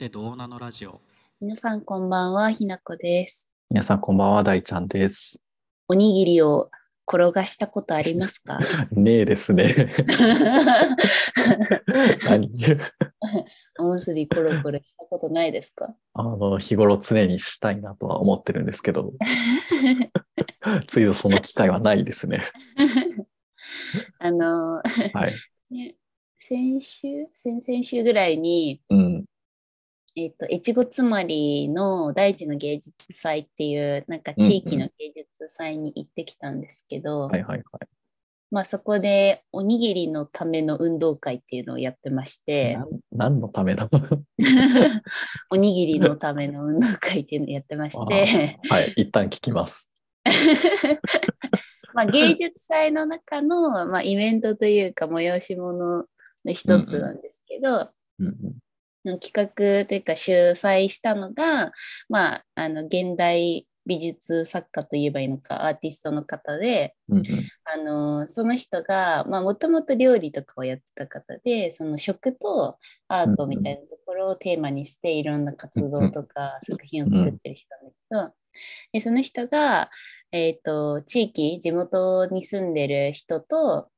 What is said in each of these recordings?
てどうなのラジオ。皆さんこんばんは、ひなこです。皆さんこんばんは、大ちゃんです。おにぎりを転がしたことありますか？ねえですね。何？おむすびコロコロしたことないですか？あの、日頃常にしたいなとは思ってるんですけど、ついぞその機会はないですね。あの、はい。ね先週？先々週ぐらいに、うん。えっと、越後つまりの大地の芸術祭っていう、なんか地域の芸術祭に行ってきたんですけど、はいはいはい。まあそこでおにぎりのための運動会っていうのをやってまして、何のための？おにぎりのための運動会っていうのをやってまして、はい、一旦聞きます。まあ芸術祭の中の、まあ、イベントというか催し物の一つなんですけど、うんうんの企画というか主催したのが、まあ、あの現代美術作家といえばいいのかアーティストの方でうんうん。あのその人がもともと料理とかをやってた方でその食とアートみたいなところをテーマにしていろんな活動とか作品を作ってる人なんだけどでその人が、えー、と地域地元に住んでる人と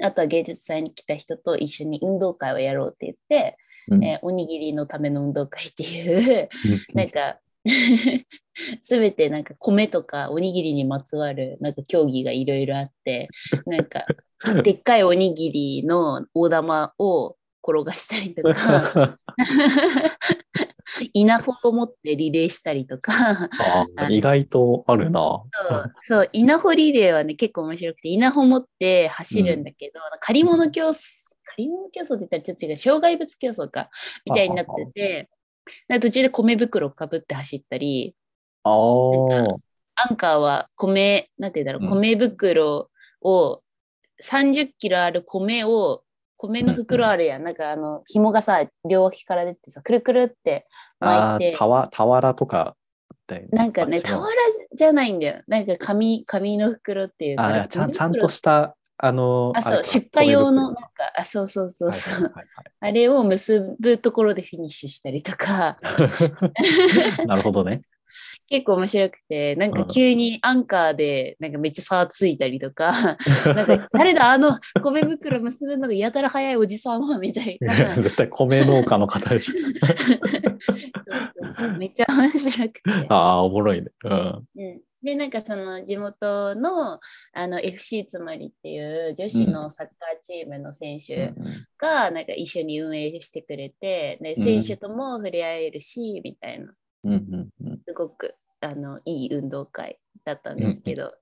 あとは芸術祭に来た人と一緒に運動会をやろうって言って、うん。えーおにぎりのための運動会っていうなんか すべてなんか米とかおにぎりにまつわるなんか競技がいろいろあってなんか でっかいおにぎりの大玉を転がしたりとか 稲穂を持ってリレーしたりとかあ意外とあるな。そうそう稲穂リレーはね結構面白くて稲穂持って走るんだけど、借り物競争借り物競争って言ったらちょっと違う障害物競争かみたいになっててなんか途中で米袋をかぶって走ったりああ。アンカーは米、なんて言うんだろう、うん米袋を、30キロある米を、米の袋あるやん。なんかあの、紐がさ、両脇から出てさ、くるくるってあ巻いて、ーたわ、俵とか。なんかね、俵じゃないんだよ。なんか紙、紙の袋っていうか、あーちゃんちゃんとた、した、あの、あ、そう、出荷用の、米なんか、あ、そうそうそうそう。袋はいはい あれを結ぶところでフィニッシュしたりとか、は いなるほどね。結構面白くて、なんかうん急にアンカーで、なんかめっちゃ差ついたりとか、なんか誰だあの米袋結ぶのがやたら早いおじさんはみたいな。そう絶対米農家の方でしょ。そうそうめっちゃ面白くて。ああ、おもろいね。うん。うん、でなんかその地元のあの FC つまりっていう女子のサッカーチームの選手がなんか一緒に運営してくれて、でうん選手とも触れ合えるし、みたいな。うんうんうん。すごくあのいい運動会だったんですけど。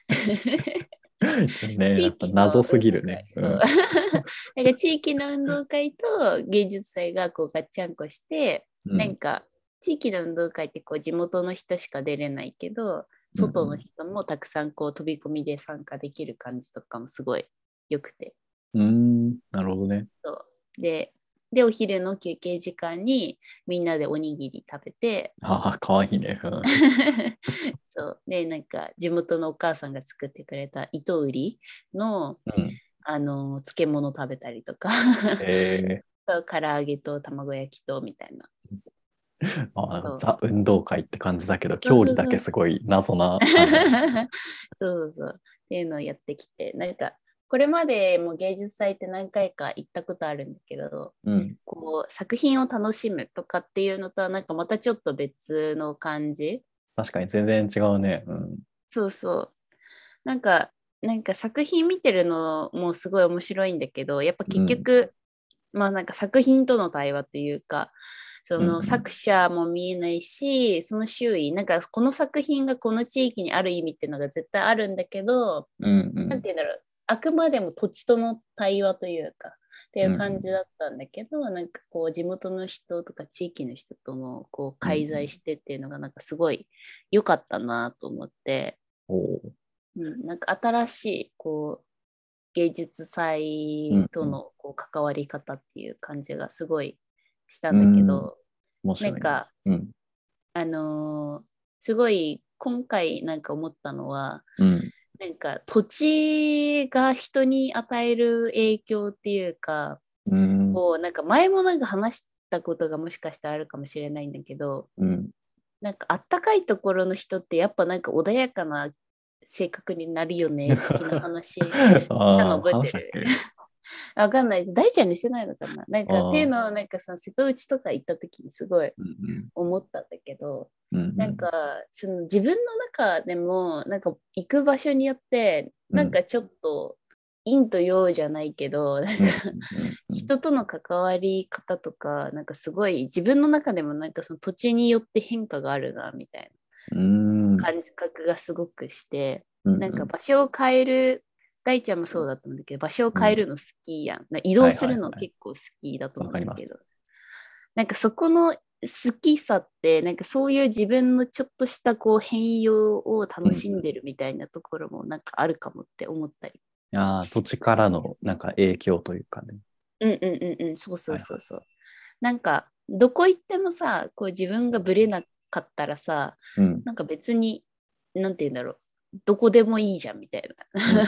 ね、やっぱ謎すぎるね。なんか地域の運動会と芸術祭がこうガッチャンコして、うん。なんか地域の運動会ってこう地元の人しか出れないけど外の人もたくさんこう飛び込みで参加できる感じとかもすごい良くて。うん、なるほどね。そう。ででお昼の休憩時間にみんなでおにぎり食べて。ああ、かわいいね。うん。そう。でなんか地元のお母さんが作ってくれた糸売りのうん。あの漬物食べたりとか。え そう唐揚げと卵焼きとみたいな。ー まあ、ザ運動会って感じだけど、競技だけすごい謎な。そうそう。っていうのをやってきて、なんか、これまでも芸術祭って何回か行ったことあるんだけど、うん、こう、作品を楽しむとかっていうのとは、なんかまたちょっと別の感じ？確かに全然違うね。うん、そうそう。なんか、なんか作品見てるのもすごい面白いんだけど、やっぱ結局、まあなんか作品との対話というか、そうんうん。の作者も見えないし、その周囲、なんかこの作品がこの地域にある意味っていうのが絶対あるんだけど、うん、うん。て言うんだろう、あくまでも土地との対話というか、っていう感じだったんだけど、なんかこう地元の人とか地域の人ともこう介在してっていうのがなんかすごい良かったなと思って、おーうん、なんか新しいこう芸術祭とのこう関わり方っていう感じがすごいしたんだけど、面白い、ね。なんか、うん、あのーすごい今回なんか思ったのはうん、なんか土地が人に与える影響っていうか、うん、こうなんか前もなんか話したことがもしかしたらあるかもしれないんだけど、うん。なんかあったかいところの人ってやっぱなんか穏やかな性格になるよね的な話 ああ、覚えてる？わかんない。です大ちゃんにしてないのかな。なんかっていうのをなんかその瀬戸内とか行った時にすごいうん思ったんだけど、うんうん。なんかその自分の中でもなんか行く場所によってなんかちょっと陰と陽じゃないけど、なんかうん人との関わり方とかなんかすごい自分の中でもなんかその土地によって変化があるなみたいうん。な感覚がすごくして、うん。なんか場所を変える大ちゃんもそうだったんだけど場所を変えるの好きやん、な移動するのはいはいはい。結構好きだと思うんだけど、わかなんかそこの好きさってなんかそういう自分のちょっとしたこう変容を楽しんでるみたいなところもなんかあるかもって思ったり、ああ、土地からのなんか影響というかね。うんうんうんうんそうそうそうそう、なんかどこ行ってもさこう自分がぶれなかったらさうん。なんか別になんて言うんだろうどこでもいいじゃんみたいな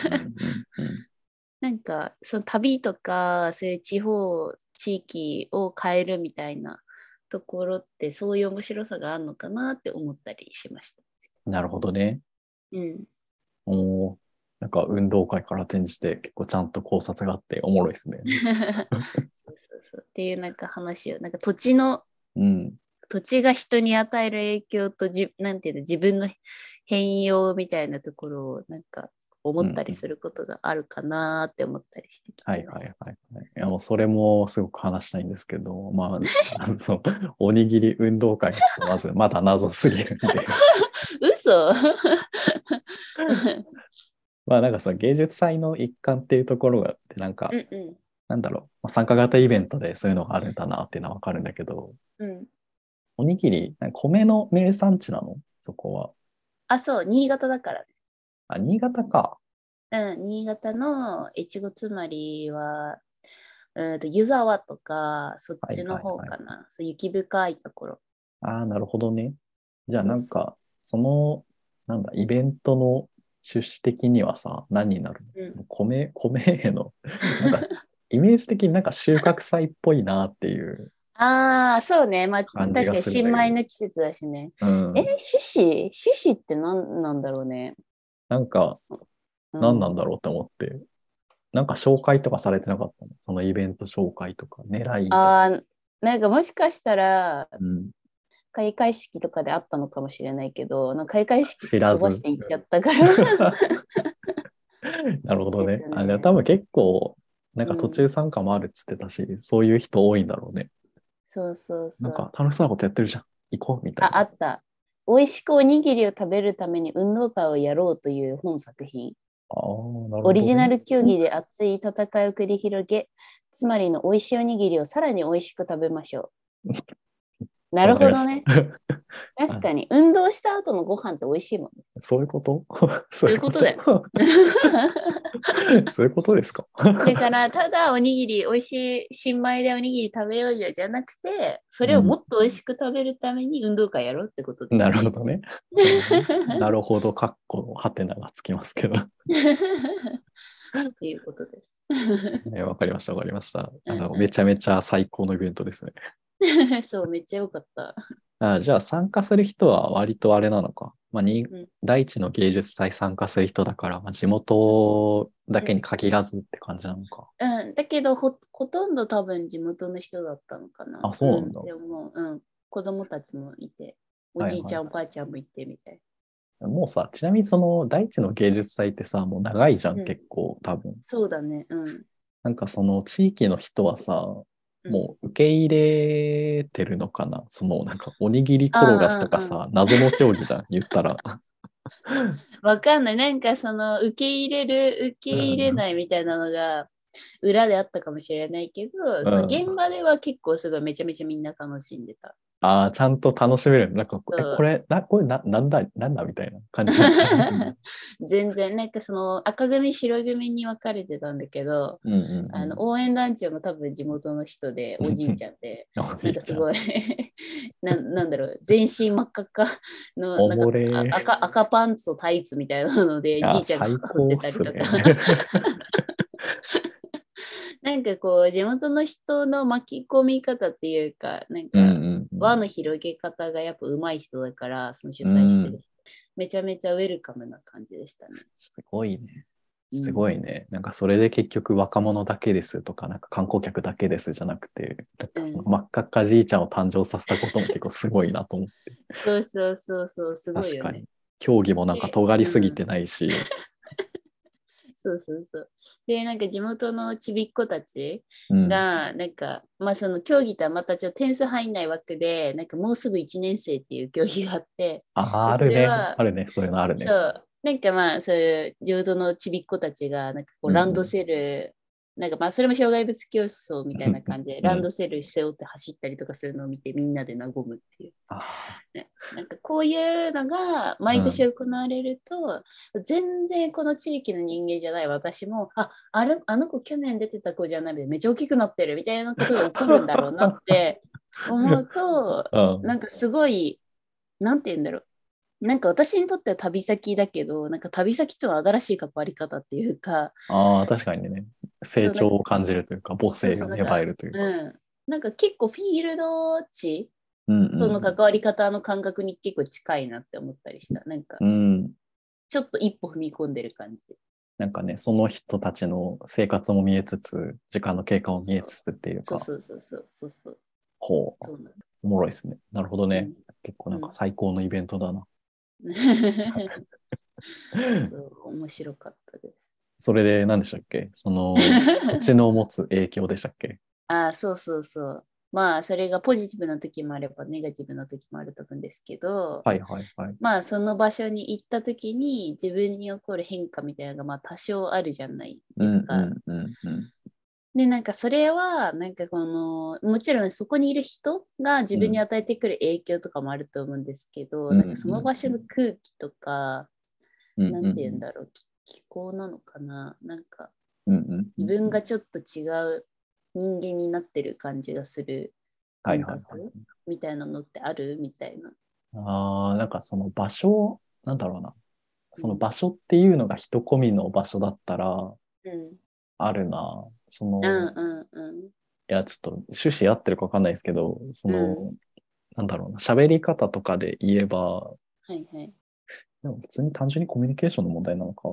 なんかその旅とかそういう地方地域を変えるみたいなところってそういう面白さがあるのかなって思ったりしました。なるほどね。うん、おーなんか運動会から転じて結構ちゃんと考察があっておもろいですね。そうそうそうっていうなんか話をなんか土地のうん。土地が人に与える影響とじなんていうの自分の変容みたいなところをなんか思ったりすることがあるかなって思ったりしてきてましたはいはいはいはい。いやもうそれもすごく話したいんですけど、まあ、あのおにぎり運動会がまずまだ謎すぎるんで、嘘。まあなんかその芸術祭の一環っていうところがあって、なんか、うんうん。なんだろう、まあ、参加型イベントでそういうのがあるんだなっていうのはわかるんだけど、うんおにぎり、米の名産地なの？そこは。あそう新潟だからあ、新潟か。うん、新潟の越後つまりは、うんと湯沢とか、そっちの方はいはいかな、そう雪深いところ。ああ、なるほどね。じゃあなんか、その、なんだ、イベントの趣旨的にはさ、何になるの、うんその米、米への、なんか、イメージ的になんか収穫祭っぽいなっていう。ああ、そうね。まあ、感確かに新米の季節だしね。うん、え、種子？種子って何なんだろうね。なんか、何なんだろうって思って、なんか紹介とかされてなかったの？そのイベント紹介とか、狙い。ああ、なんかもしかしたら、うん、開会式とかであったのかもしれないけど、なんか開会式知らず飛ばしていっちゃったから。なるほどねえっ。とねあ、多分結構、なんか途中参加もあるっつってたし、そういう人多いんだろうね。そうそうそう。なんか楽しそうなことやってるじゃん。行こうみたいあ、あな。った。美味しくおにぎりを食べるために運動会をやろうという本作品。ああ、なるほどね。オリジナル球技で熱い戦いを繰り広げ、つまりの美味しいおにぎりをさらに美味しく食べましょう。なるほどね。確かに、運動した後のご飯って美味しいもんね。そういうこと？そいうことだよ。そういうこと？ですか？だから、ただおにぎり、美味しい新米でおにぎり食べようよじゃなくて、それをもっと美味しく食べるために運動会やろうってことです、なるほどね。なるほど、かっこのハテナがつきますけど。っていうことです。ねわかりました、わかりました。あのめちゃめちゃ最高のイベントですね。そう、めっちゃ良かった。あじゃあ参加する人は割とあれなのか。まあ、にうん第一の芸術祭参加する人だから、まあ、地元だけに限らずって感じなのか。うん、だけどほ、ほとんど多分地元の人だったのかな。あそうなんだでも、うん、子供たちもいて、おじいちゃん、おばあちゃんもいてみたいもうさ、ちなみにその第一の芸術祭ってさ、もう長いじゃん、うん結構多分。そうだね。うん。なんかその地域の人はさ、うんもう受け入れてるのかな？そのなんかおにぎり転がしとかさ、謎の競技じゃん、言ったら。わかんない。なんかその受け入れる、受け入れないみたいなのが裏であったかもしれないけど、その現場では結構すごいめちゃめちゃみんな楽しんでた。ああ、ちゃんと楽しめる。なんか、えこれ、な、これな、なんだ、なんだみたいな感じね。全然、なんかその赤組、白組に分かれてたんだけど、うんうんうん。あの応援団長も多分地元の人でおじいちゃんで、なんかすごい な、なんだろう、全身真っ赤っかのなんかあ赤赤パンツとタイツみたいなので、じいちゃんが最かぶってすたりとか、ね。ななんかこう、地元の人の巻き込み方っていうか、なんか、うんうんうん輪の広げ方がやっぱ上手い人だから、その主催してる人、めちゃめちゃウェルカムな感じでしたね。すごいね。うんすごいね。なんかそれで結局若者だけですとか、なんか観光客だけですじゃなくて、なんかそのうん真っ赤っかじいちゃんを誕生させたことも結構すごいなと思って。そうそうそうそう、すごいよね確かに。。競技もなんか尖りすぎてないし。そうそうそう。で、なんか地元のちびっ子たちうんが、なんか、まあその競技とはまたちょっと点数入んない枠で、なんかもうすぐ1年生っていう競技があって、ああるね。あるね。そういうのあるねそ。う、なんかまあそういう地元のちびっ子たちが、なんかこうランドセル、なんかまあそれも障害物競争みたいな感じで、うんランドセル背負って走ったりとかするのを見てみんなで和むっていう。あなんかこういうのが毎年行われると、全然この地域の人間じゃない私も、あ、あれあの子去年出てた子じゃないめっちゃ大きくなってるみたいなことが起こるんだろうなって 思うと、ーうんなんかすごい、なんて言うんだろう。なんか私にとっては旅先だけど、なんか旅先との新しい関わり方っていうか、あー、確かにね。成長を感じるというか、母性が芽生えるというか。うん。なんか結構フィールド地うんうんとの関わり方の感覚に結構近いなって思ったりした。なんかうん。ちょっと一歩踏み込んでる感じ。なんかね、その人たちの生活も見えつつ、時間の経過も見えつつっていうか、そうそうそうそうそう。ほう、そうおもろいですね。なるほどね。うん結構なんか最高のイベントだな。そう、面白かったです。それで何でしたっけ？その土地の持つ影響でしたっけ？ああ、そうそうそう。まあ、それがポジティブな時もあれば、ネガティブな時もあると思うんですけど、はいはいはい。まあ、その場所に行った時に自分に起こる変化みたいなのが、まあ、多少あるじゃないですか。うんうんうんうん。で、なんかそれは、なんかこの、もちろんそこにいる人が自分に与えてくる影響とかもあると思うんですけど、うんなんかその場所の空気とか、うんうんなんて言うんだろう、気気候なのかな、なんかうんうん自分がちょっと違う人間になってる感じがするはい感覚？みたいなのってある？みたいな。ああ、なんかその場所、なんだろうな。その場所っていうのが人込みの場所だったら、うん、あるな。その、うんうんうんいや、ちょっと趣旨合ってるかわかんないですけど、その、なんだろうな、喋り方とかで言えば、はいはい。でも普通に単純にコミュニケーションの問題なのか？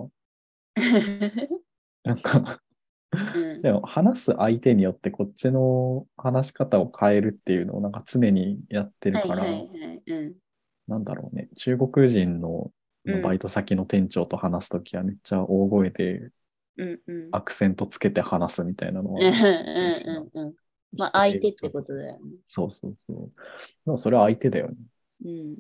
なんか、うんでも話す相手によってこっちの話し方を変えるっていうのをなんか常にやってるから、なんだろうね、中国人のうんバイト先の店長と話すときはめっちゃ大声でうんうん。アクセントつけて話すみたいなのは。まあ相手ってことだよね。そうそうそう。でもそれは相手だよね。うん。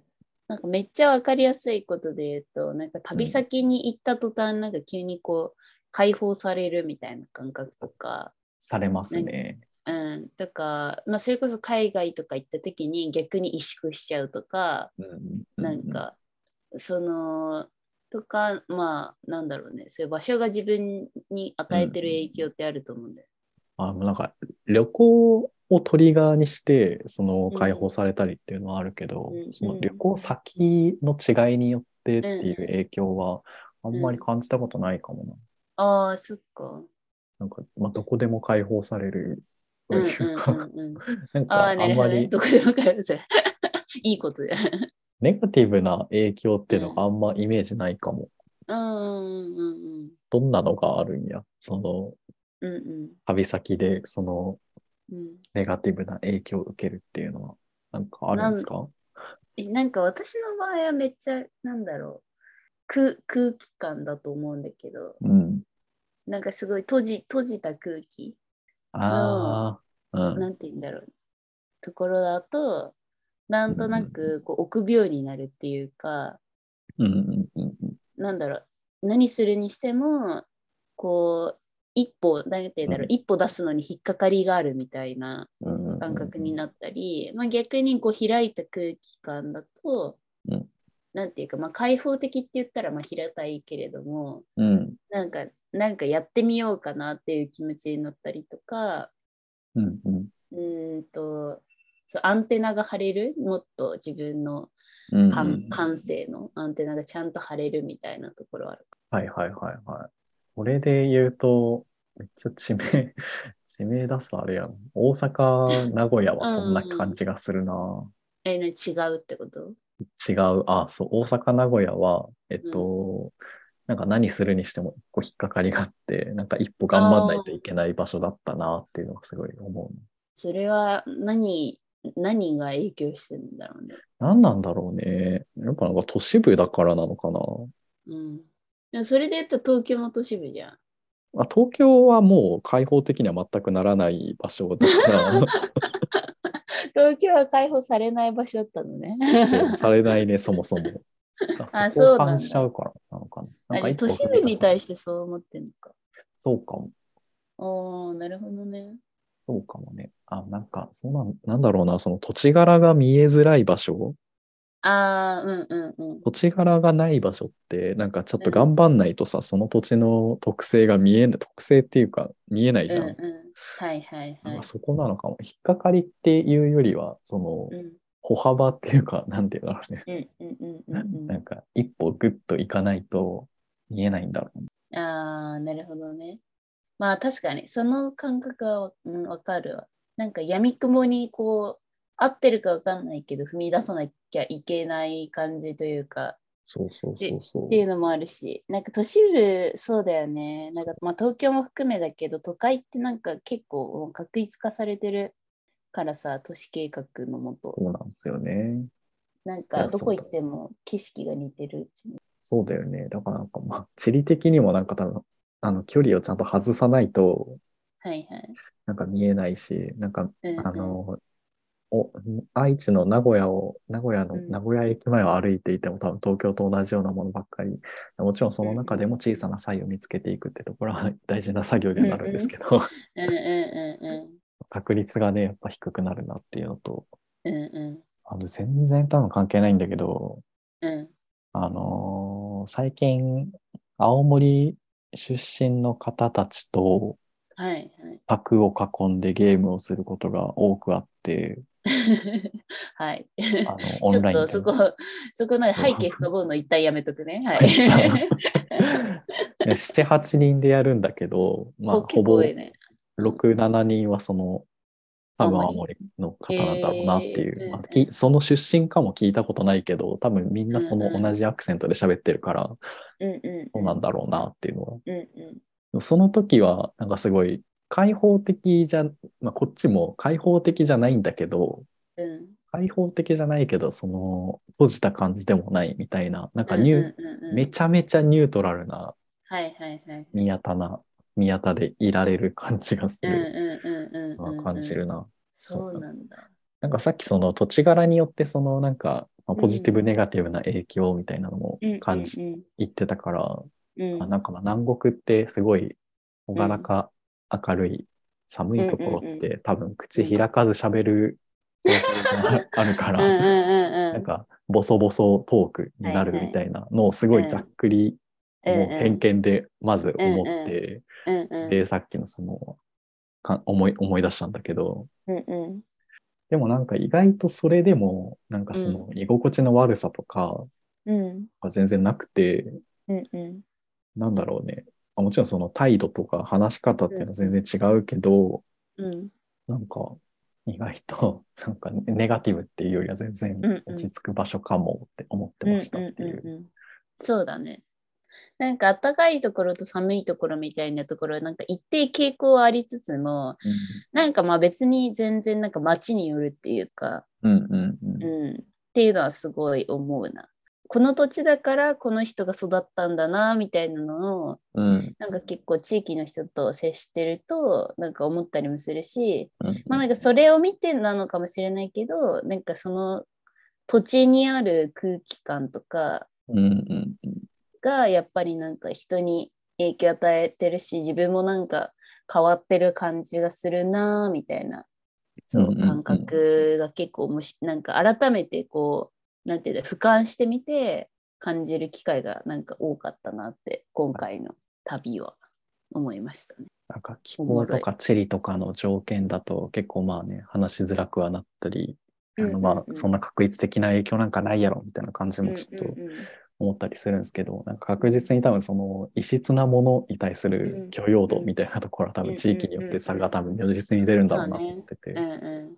なんかめっちゃわかりやすいことで言うと、なんか旅先に行った途端、なんか急にこう解放されるみたいな感覚とか、されますね。うん、とか、まあ、それこそ海外とか行った時に逆に萎縮しちゃうとか、うんなん、か、その、とか、まあ、なんだろうね、そういう場所が自分に与えてる影響ってあると思うんだよ。あなんか旅行をトリガーにしてそのうん解放されたりっていうのはあるけど、うんその旅行先の違いによってっていう影響はあんまり感じたことないかもな。ああ、そっか。なんか、まあ、どこでも解放されるというか。なんかあ。んまりどこでもかるぜ。いいことだよ。ネガティブな影響っていうのがあんまイメージないかも。うんうんうんどんなのがあるんや？そのうん。うん旅先でその。ネガティブな影響を受けるっていうのはなんかあるんですか？えなんか私の場合はめっちゃ、なんだろう。空空気感だと思うんだけど、うん。なんかすごい閉じ閉じた空気。ああ、うん。なんて言うんだろう。ところだと、なんとなくこう臆病になるっていうか、うんうんうんうん。なんだろう。何するにしても、こう、一歩、なんて言うんだろう、うん。一歩出すのに引っかかりがあるみたいな感覚になったり、まあ、逆にこう開いた空気感だと、うん。なんていうか、まあ、開放的って言ったらまあ平たいけれども、うん。なんか、なんかやってみようかなっていう気持ちになったりとか、うんうん。うーんと、そうアンテナが張れる、もっと自分のうん。感,、うん感性のアンテナがちゃんと張れるみたいなところある。はいはいはいはい。これで言うと、めっちゃ致命、地名出すとあれやん。大阪、名古屋はそんな感じがするな。え、ね、違うってこと？違う。あ、そう、大阪、名古屋は、えっと、なんか何するにしても一個引っかかりがあって、なんか一歩頑張んないといけない場所だったなっていうのがすごい思う。それは何、何が影響してるんだろうね。何なんだろうね。やっぱなんか都市部だからなのかな。うん。それで言ったら東京も都市部じゃん。あ東京はもう開放的には全くならない場所だから、東京は開放されない場所だったのね。されないね、そもそも。あそう感じちゃうからなのかな。なんか都市部に対ししてそう思ってんのか。そうかも。おー、なるほどね。そうかもね。あ、なんか、そうなん、なんだろうな、その土地柄が見えづらい場所ああ、うんうんうん。土地柄がない場所って、なんかちょっと頑張んないとさ、その土地の特性が見えない、特性っていうか見えないじゃん。うんうん、はいはいはい。そこなのかも。引っかかりっていうよりは、そのうん歩幅っていうか、なんていうんだろうね。うんうんうんうんうんなんか一歩グッと行かないと見えないんだろうね。ああ、なるほどね。まあ確かに、その感覚はわうんわかるわ。なんか闇雲にこう、合ってるかわかんないけど、踏み出さなきゃいけない感じというか、そうそうそう。っていうのもあるし、なんか都市部、そうだよね。なんかまあ東京も含めだけど、都会ってなんか結構確立化されてるからさ、都市計画のもと。そうなんですよね。なんかどこ行っても景色が似てるうちに。そうだよね。だからなんかまあ、地理的にもなんか多分、あの距離をちゃんと外さないと、はいはい。なんか見えないし、なんかうんうんあの、お愛知の名古屋を、名古屋の、うん名古屋駅前を歩いていても多分東京と同じようなものばっかり。もちろんその中でも小さな差異を見つけていくってところは 大事な作業ではあるんですけど、確率がね、やっぱ低くなるなっていうのと、んうん。うんうあの全然多分関係ないんだけど、んうん。あのー最近、青森出身の方たちとはいはい。卓を囲んでゲームをすることが多くあって、はい。あの、オ ちょンラインでっとそこ、そこなんかそう背景深ぼうの一旦やめとくね。ははい い。で7、8人でやるんだけど、まあ、おほぼ結構多いね。6、7人はその、多分青青森の方なんだろうなっていう、へーまあきその出身かも聞いたことないけど、多分みんなその同じアクセントで喋ってるから、うんうん。そうなんだろうなっていうのは。うんうん。その時は、なんかすごい開放的じゃ、まあ、こっちも開放的じゃないんだけど、うん。開放的じゃないけど、その閉じた感じでもないみたいな、なんかニュめちゃめちゃニュートラルなはいはいはい。宮田な、宮田でいられる感じがする感じるな。そうなんだ。なんかさっきその土地柄によってそのなんか、まあうんポジティブネガティブな影響みたいなのも感じ、うん言ってたから、うんなんかまあ南国ってすごい朗らか、明るい、寒いところっうんうんて多分口開かず喋る方法があるから。なんかボソボソトークになるみたいなのをすごいざっくり、うんもう偏見でまず思っうんて、うんうん。で、さっきのその、か思い、思い出したんだけど、うんうん。でもなんか意外とそれでも、なんかその居心地の悪さとかうんは全然なくて、うんうん。なんだろうね。あもちろんその態度とか話し方っていうのは全然違うけど、うん。なんか意外と なんかネガティブっていうよりは全然うんうん落ち着く場所かもって思ってましたっていう。んんんんそうだね。なんか暖かいところと寒いところみたいなところはなんか一定傾向はありつつもなんかまあ別に全然なんか街によるっていうか、うんうんうん。うん、っていうのはすごい思うな。この土地だからこの人が育ったんだなみたいなのをうん。なんか結構地域の人と接してるとなんか思ったりもするし、うん。まあなんかそれを見てなのかもしれないけどなんかその土地にある空気感とかがやっぱりなんか人に影響与えてるし自分もなんか変わってる感じがするなみたいなそう感覚が結構もしなんか改めてこうなんていうんだ俯瞰してみて感じる機会がなんか多かったなって今回の旅は思いましたね。なんか気候とか地理とかの条件だと結構まあね話しづらくはなったり、あのまあそんな確率的な影響なんかないやろみたいな感じもちょっと思ったりするんですけど、なんか確実に多分その異質なものに対する許容度みたいなところは多分地域によって差が多分如実に出るんだろうなと思ってて。うんうん。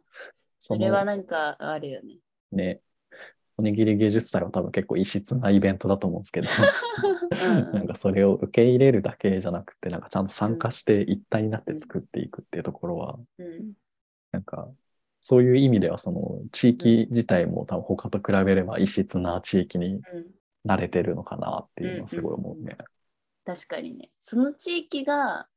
それはなんかあるよね。ね、おにぎり芸術祭は多分結構異質なイベントだと思うんですけど、なんかそれを受け入れるだけじゃなくて、なんかちゃんと参加して一体になって作っていくっていうところは、うんなんかそういう意味ではその地域自体も多分他と比べれば異質な地域にうん慣れてるのかなっていうのはすごい思うね。確かにね。その地域が、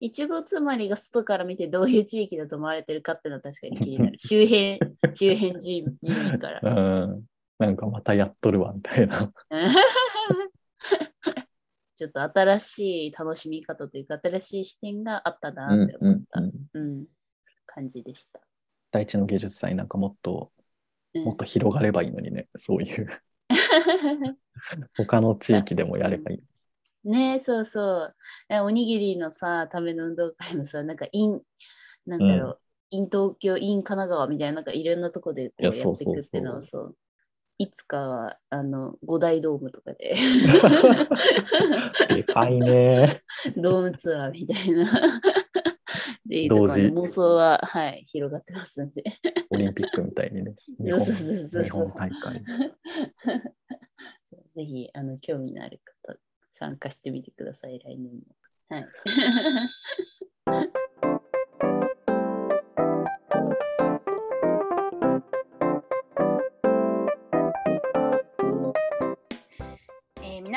いちごつまりが外から見てどういう地域だと思われてるかっていうのは確かに気になる。周辺、周辺住住民から。うん。なんかまたやっとるわみたいな。ちょっと新しい楽しみ方というか、新しい視点があったなうんって思った、うんうんうん感じでした。第一の芸術祭なんかもっとうんもっと広がればいいのにね、そういう 他の地域でもやればいい。ねえ、そうそう。えおにぎりのさ、ための運動会もさ、なんか、イン、なんだろう、イン東京、イン神奈川みたいな、なんかいろんなとこでこういややっていくっていうのそうはそう。いつかは、あの、五大ドームとかで、でかいね。ドームツアーみたいな。で、同時妄想は、はい、広がってますんで。オリンピックみたいにね。日本日本大会。ぜひ、あの、興味のある方、参加してみてください、来年も。はい。